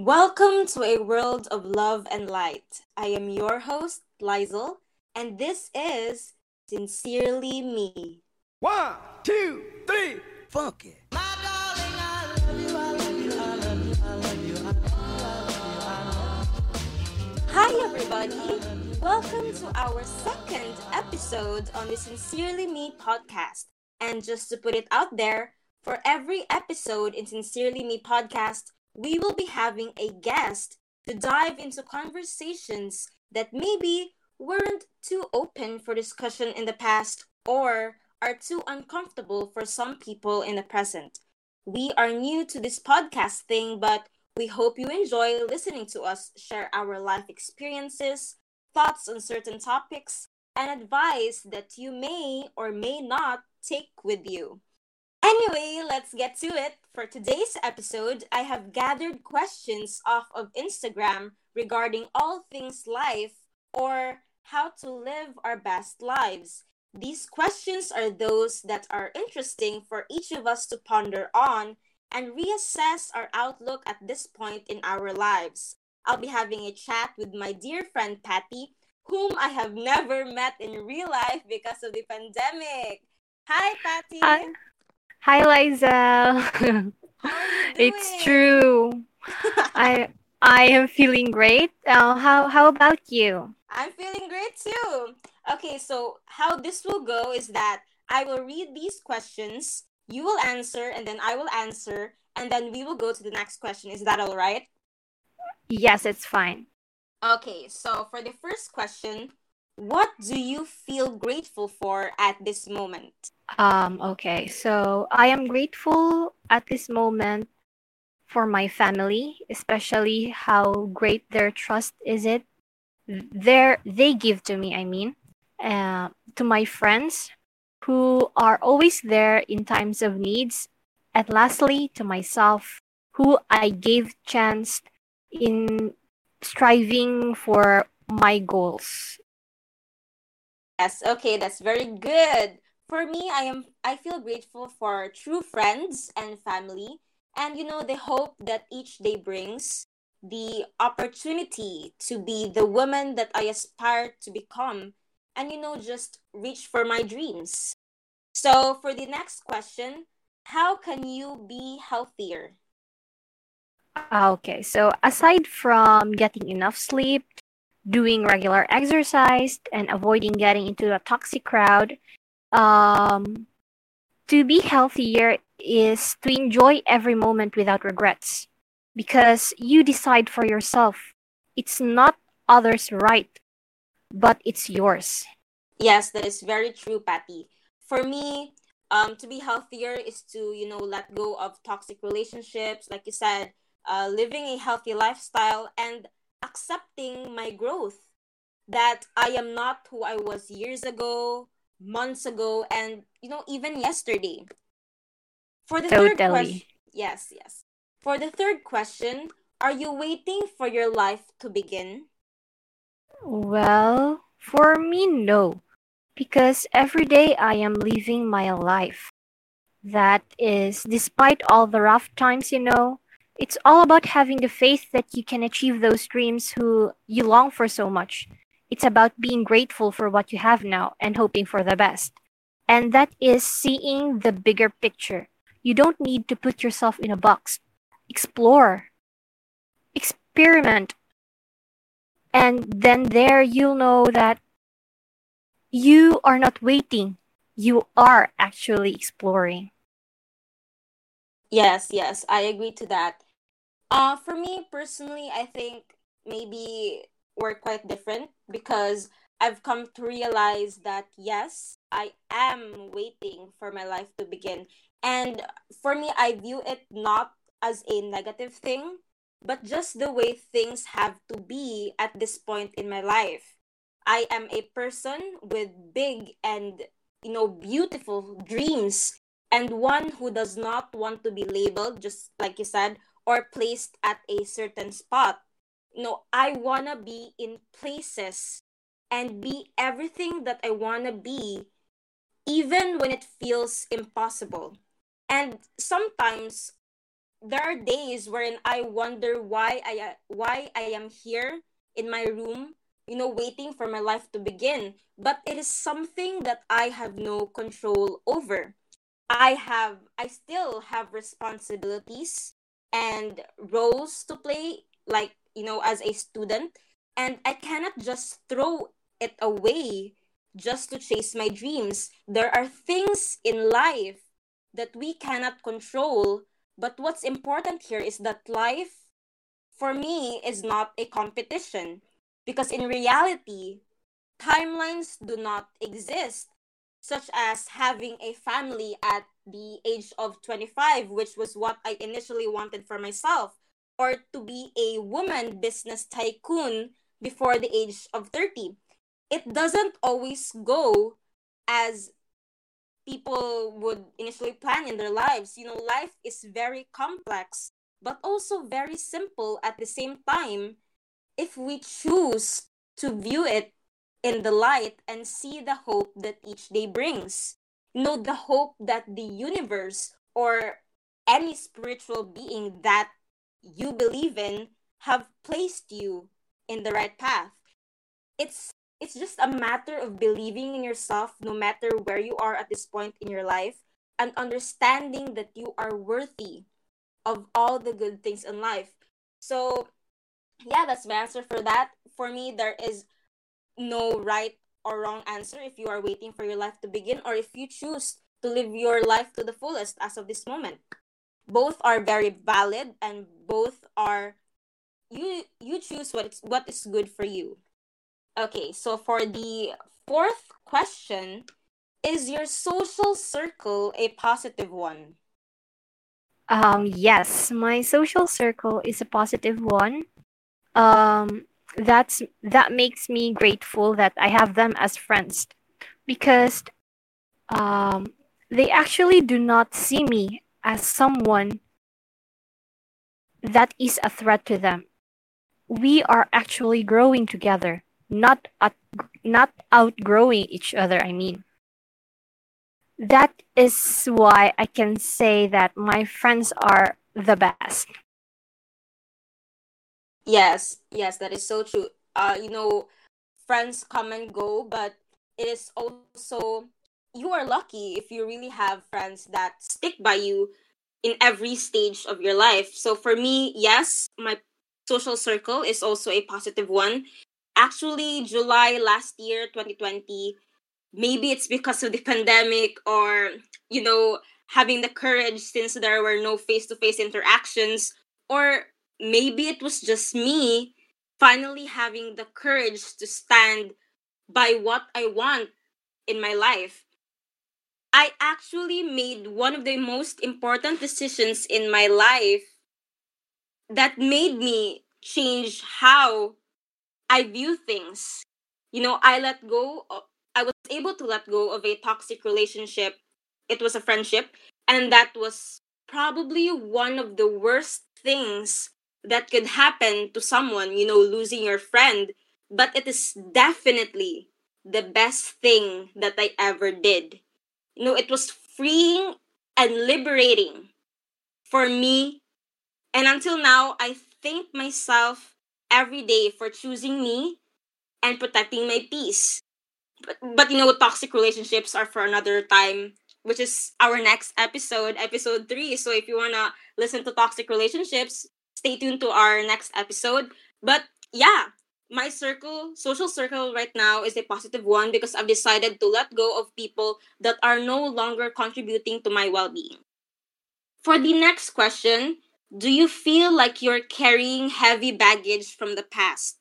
Welcome to a world of love and light. I am your host, Lizel, and this is Sincerely Me. One, two, three, funky. Hi, everybody. Welcome to our second episode on the Sincerely Me podcast. And just to put it out there, for every episode in Sincerely Me podcast, we will be having a guest to dive into conversations that maybe weren't too open for discussion in the past or are too uncomfortable for some people in the present. We are new to this podcast thing, but we hope you enjoy listening to us share our life experiences, thoughts on certain topics, and advice that you may or may not take with you. Anyway, let's get to it. For today's episode, I have gathered questions off of Instagram regarding all things life or how to live our best lives. These questions are those that are interesting for each of us to ponder on and reassess our outlook at this point in our lives. I'll be having a chat with my dear friend Patty, whom I have never met in real life because of the pandemic. Hi, Patty. Hi. Hi, Liza. it's true. I I am feeling great. Uh, how how about you? I'm feeling great too. Okay, so how this will go is that I will read these questions, you will answer, and then I will answer, and then we will go to the next question. Is that all right? Yes, it's fine. Okay, so for the first question, what do you feel grateful for at this moment? Um, okay, so I am grateful at this moment for my family, especially how great their trust is it. Their they give to me, I mean, uh, to my friends who are always there in times of needs, and lastly to myself, who I gave chance in striving for my goals. Yes, okay, that's very good. For me, I am I feel grateful for true friends and family and you know the hope that each day brings, the opportunity to be the woman that I aspire to become and you know just reach for my dreams. So, for the next question, how can you be healthier? Ah, Okay, so aside from getting enough sleep, doing regular exercise, and avoiding getting into a toxic crowd, um, to be healthier is to enjoy every moment without regrets because you decide for yourself. It's not others' right, but it's yours. Yes, that is very true, Patty. For me, um, to be healthier is to, you know, let go of toxic relationships, like you said, uh, living a healthy lifestyle and accepting my growth. That I am not who I was years ago, months ago, and, you know, even yesterday. For the third question, yes, yes. For the third question, are you waiting for your life to begin? Well, for me, no, because every day I am living my life. That is, despite all the rough times, you know, it's all about having the faith that you can achieve those dreams who you long for so much. It's about being grateful for what you have now and hoping for the best. And that is seeing the bigger picture. You don't need to put yourself in a box. Explore, experiment, and then there you'll know that you are not waiting. You are actually exploring. Yes, yes, I agree to that. Uh, for me personally, I think maybe we're quite different because I've come to realize that yes, I am waiting for my life to begin. And for me, I view it not as a negative thing, but just the way things have to be at this point in my life. I am a person with big and you know beautiful dreams and one who does not want to be labeled just like you said or placed at a certain spot no i want to be in places and be everything that i want to be even when it feels impossible and sometimes there are days wherein I wonder why I why I am here in my room, you know, waiting for my life to begin. But it is something that I have no control over. I have I still have responsibilities and roles to play like, you know, as a student and I cannot just throw it away just to chase my dreams. There are things in life that we cannot control, but what's important here is that life, for me, is not a competition. Because in reality, timelines do not exist, such as having a family at the age of 25, which was what I initially wanted for myself, or to be a woman business tycoon before the age of 30 it doesn't always go as people would initially plan in their lives. You know, life is very complex, but also very simple at the same time if we choose to view it in the light and see the hope that each day brings. Know, the hope that the universe or any spiritual being that you believe in have placed you in the right path. It's it's just a matter of believing in yourself no matter where you are at this point in your life and understanding that you are worthy of all the good things in life. So, yeah, that's my answer for that. For me, there is no right or wrong answer if you are waiting for your life to begin or if you choose to live your life to the fullest as of this moment. Both are very valid and both are you you choose what is what is good for you. Okay, so for the fourth question, is your social circle a positive one? Um, yes, my social circle is a positive one. Um, that's that makes me grateful that I have them as friends because um, they actually do not see me as someone that is a threat to them. We are actually growing together not at, not outgrowing each other i mean that is why i can say that my friends are the best yes yes that is so true. Uh you know friends come and go but it is also you are lucky if you really have friends that stick by you in every stage of your life. So for me yes my social circle is also a positive one. Actually July last year, 2020, maybe it's because of the pandemic or, you know, having the courage since there were no face to face interactions, or maybe it was just me finally having the courage to stand by what I want in my life. I actually made one of the most important decisions in my life that made me change how I view things. You know, I let go. I was able to let go of a toxic relationship. It was a friendship, and that was probably one of the worst things that could happen to someone, you know, losing your friend. But it is definitely the best thing that I ever did. You know, it was freeing and liberating for me. And until now, I thank myself every day for choosing me and protecting my peace. But, but you know, toxic relationships are for another time, which is our next episode, episode three. So if you wanna listen to toxic relationships, stay tuned to our next episode. But yeah, my circle, social circle right now is a positive one because I've decided to let go of people that are no longer contributing to my well being. For the next question, do you feel like you're carrying heavy baggage from the past?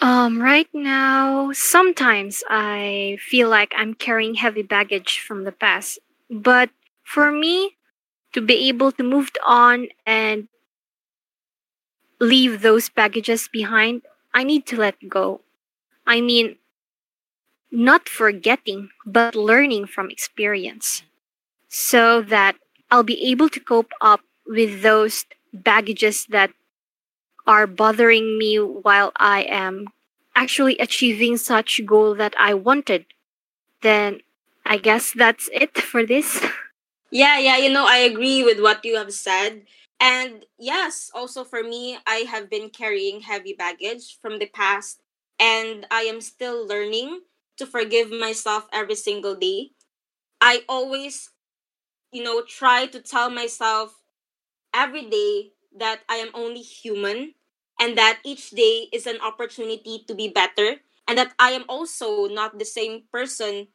Um, right now, sometimes I feel like I'm carrying heavy baggage from the past. But for me, to be able to move on and leave those baggages behind, I need to let go. I mean, not forgetting, but learning from experience so that I'll be able to cope up with those baggages that are bothering me while I am actually achieving such goal that I wanted, then I guess that's it for this. Yeah, yeah, you know, I agree with what you have said. And yes, also for me, I have been carrying heavy baggage from the past, and I am still learning to forgive myself every single day. I always, you know, try to tell myself every day that I am only human and that each day is an opportunity to be better and that I am also not the same person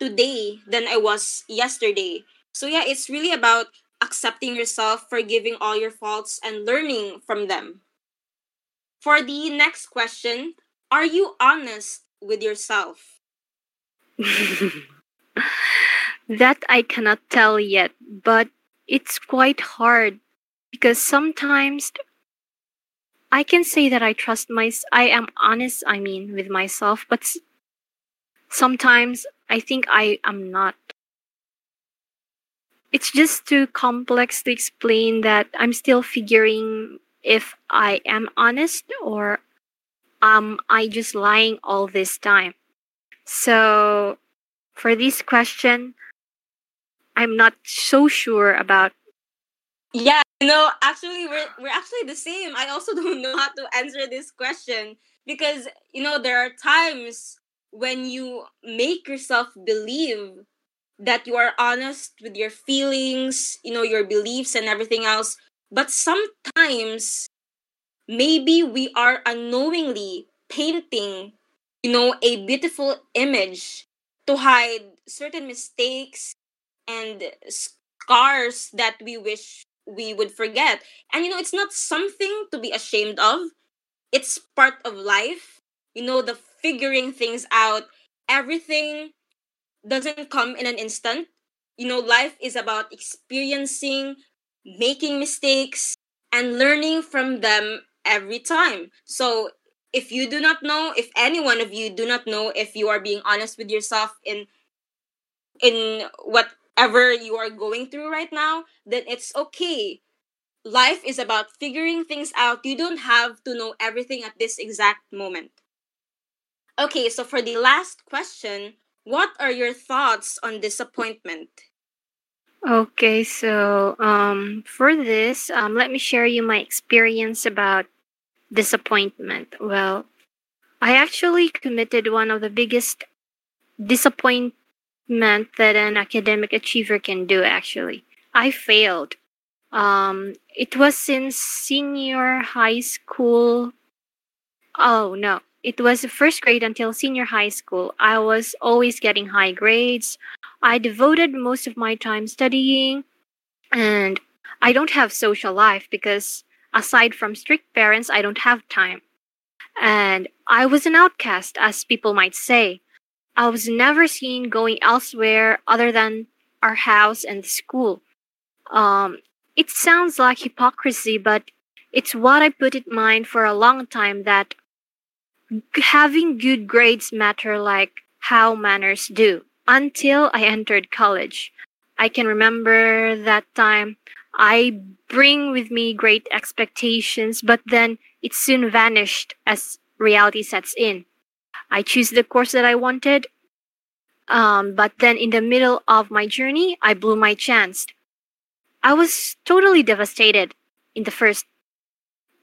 today than I was yesterday. So yeah, it's really about accepting yourself, forgiving all your faults and learning from them. For the next question, are you honest with yourself? that I cannot tell yet, but it's quite hard because sometimes I can say that I trust my I am honest I mean with myself but sometimes I think I am not it's just too complex to explain that I'm still figuring if I am honest or am I just lying all this time so for this question I'm not so sure about yeah no, actually, we're we're actually the same. I also don't know how to answer this question because you know there are times when you make yourself believe that you are honest with your feelings, you know, your beliefs and everything else. But sometimes maybe we are unknowingly painting, you know, a beautiful image to hide certain mistakes and scars that we wish we would forget. And you know, it's not something to be ashamed of. It's part of life. You know, the figuring things out. Everything doesn't come in an instant. You know, life is about experiencing, making mistakes, and learning from them every time. So, if you do not know, if any one of you do not know if you are being honest with yourself in in whatever you are going through right now, then it's okay life is about figuring things out. You don't have to know everything at this exact moment. Okay, so for the last question, what are your thoughts on disappointment? Okay, so um, for this, um, let me share you my experience about disappointment. Well, I actually committed one of the biggest disappointment that an academic achiever can do. Actually, I failed um, it was in senior high school. Oh no, it was first grade until senior high school. I was always getting high grades. I devoted most of my time studying, and I don't have social life because aside from strict parents, I don't have time. And I was an outcast, as people might say. I was never seen going elsewhere other than our house and school. Um, it sounds like hypocrisy, but it's what I put in mind for a long time that having good grades matter like how manners do until I entered college. I can remember that time I bring with me great expectations, but then it soon vanished as reality sets in. I choose the course that I wanted, um, but then in the middle of my journey, I blew my chance. I was totally devastated in the first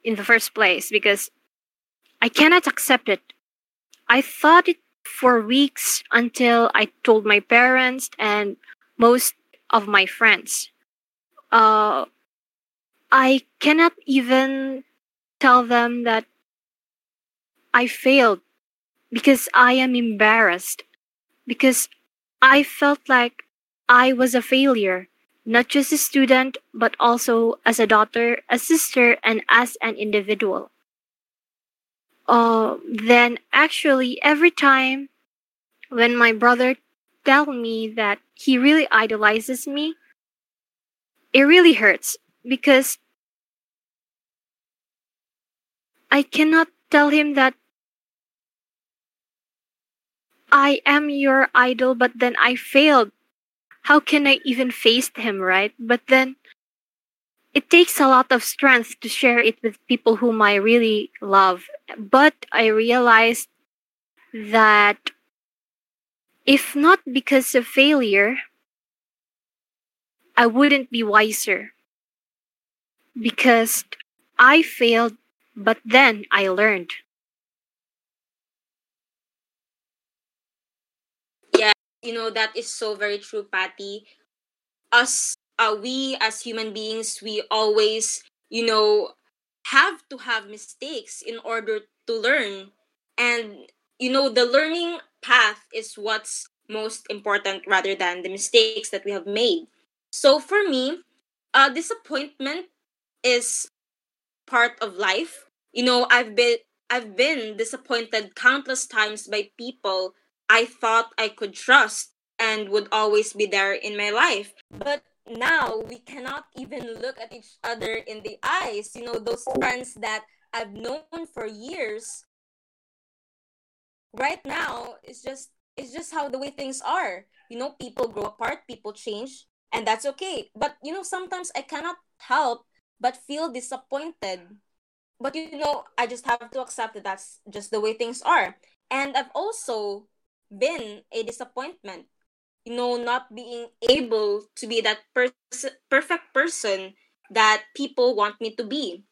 in the first place because I cannot accept it. I thought it for weeks until I told my parents and most of my friends. Uh, I cannot even tell them that I failed because I am embarrassed because I felt like I was a failure not just a student, but also as a daughter, a sister, and as an individual. Uh, then actually, every time when my brother tell me that he really idolizes me, it really hurts because I cannot tell him that I am your idol, but then I failed how can I even face him, right? But then it takes a lot of strength to share it with people whom I really love. But I realized that if not because of failure, I wouldn't be wiser because I failed, but then I learned. Yeah, you know, that is so very true, Patty. Us, uh, we as human beings, we always, you know, have to have mistakes in order to learn. And, you know, the learning path is what's most important rather than the mistakes that we have made. So for me, uh, disappointment is part of life. You know, I've been I've been disappointed countless times by people I thought I could trust and would always be there in my life. But now we cannot even look at each other in the eyes. You know, those friends that I've known for years. Right now, it's just it's just how the way things are. You know, people grow apart, people change, and that's okay. But you know, sometimes I cannot help but feel disappointed. But you know, I just have to accept that that's just the way things are. And I've also been a disappointment. You know, not being able to be that pers- perfect person that people want me to be.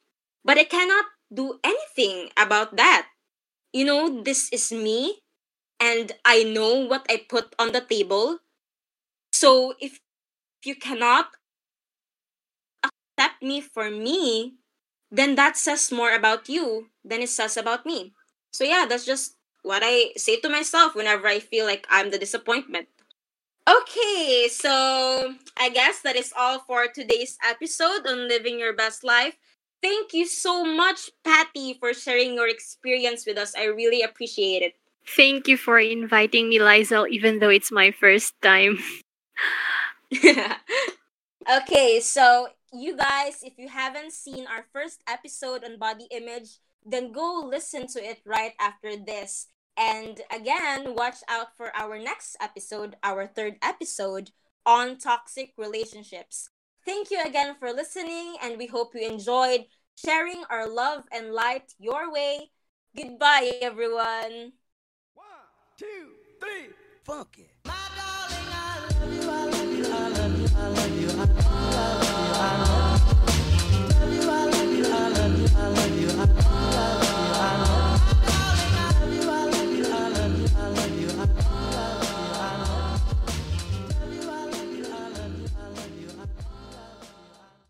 But I cannot do anything about that. You know, this is me, and I know what I put on the table. So if you cannot accept me for me, then that says more about you than it says about me. So yeah, that's just what I say to myself whenever I feel like I'm the disappointment. Okay, so I guess that is all for today's episode on living your best life. Thank you so much, Patty, for sharing your experience with us. I really appreciate it. Thank you for inviting me, Lizel, even though it's my first time. okay, so you guys, if you haven't seen our first episode on body image, then go listen to it right after this. And again, watch out for our next episode, our third episode on toxic relationships. Thank you again for listening, and we hope you enjoyed sharing our love and light your way. Goodbye, everyone. One, two, three, funky. My darling, I love you, I love you, I love you, I love you. I love you.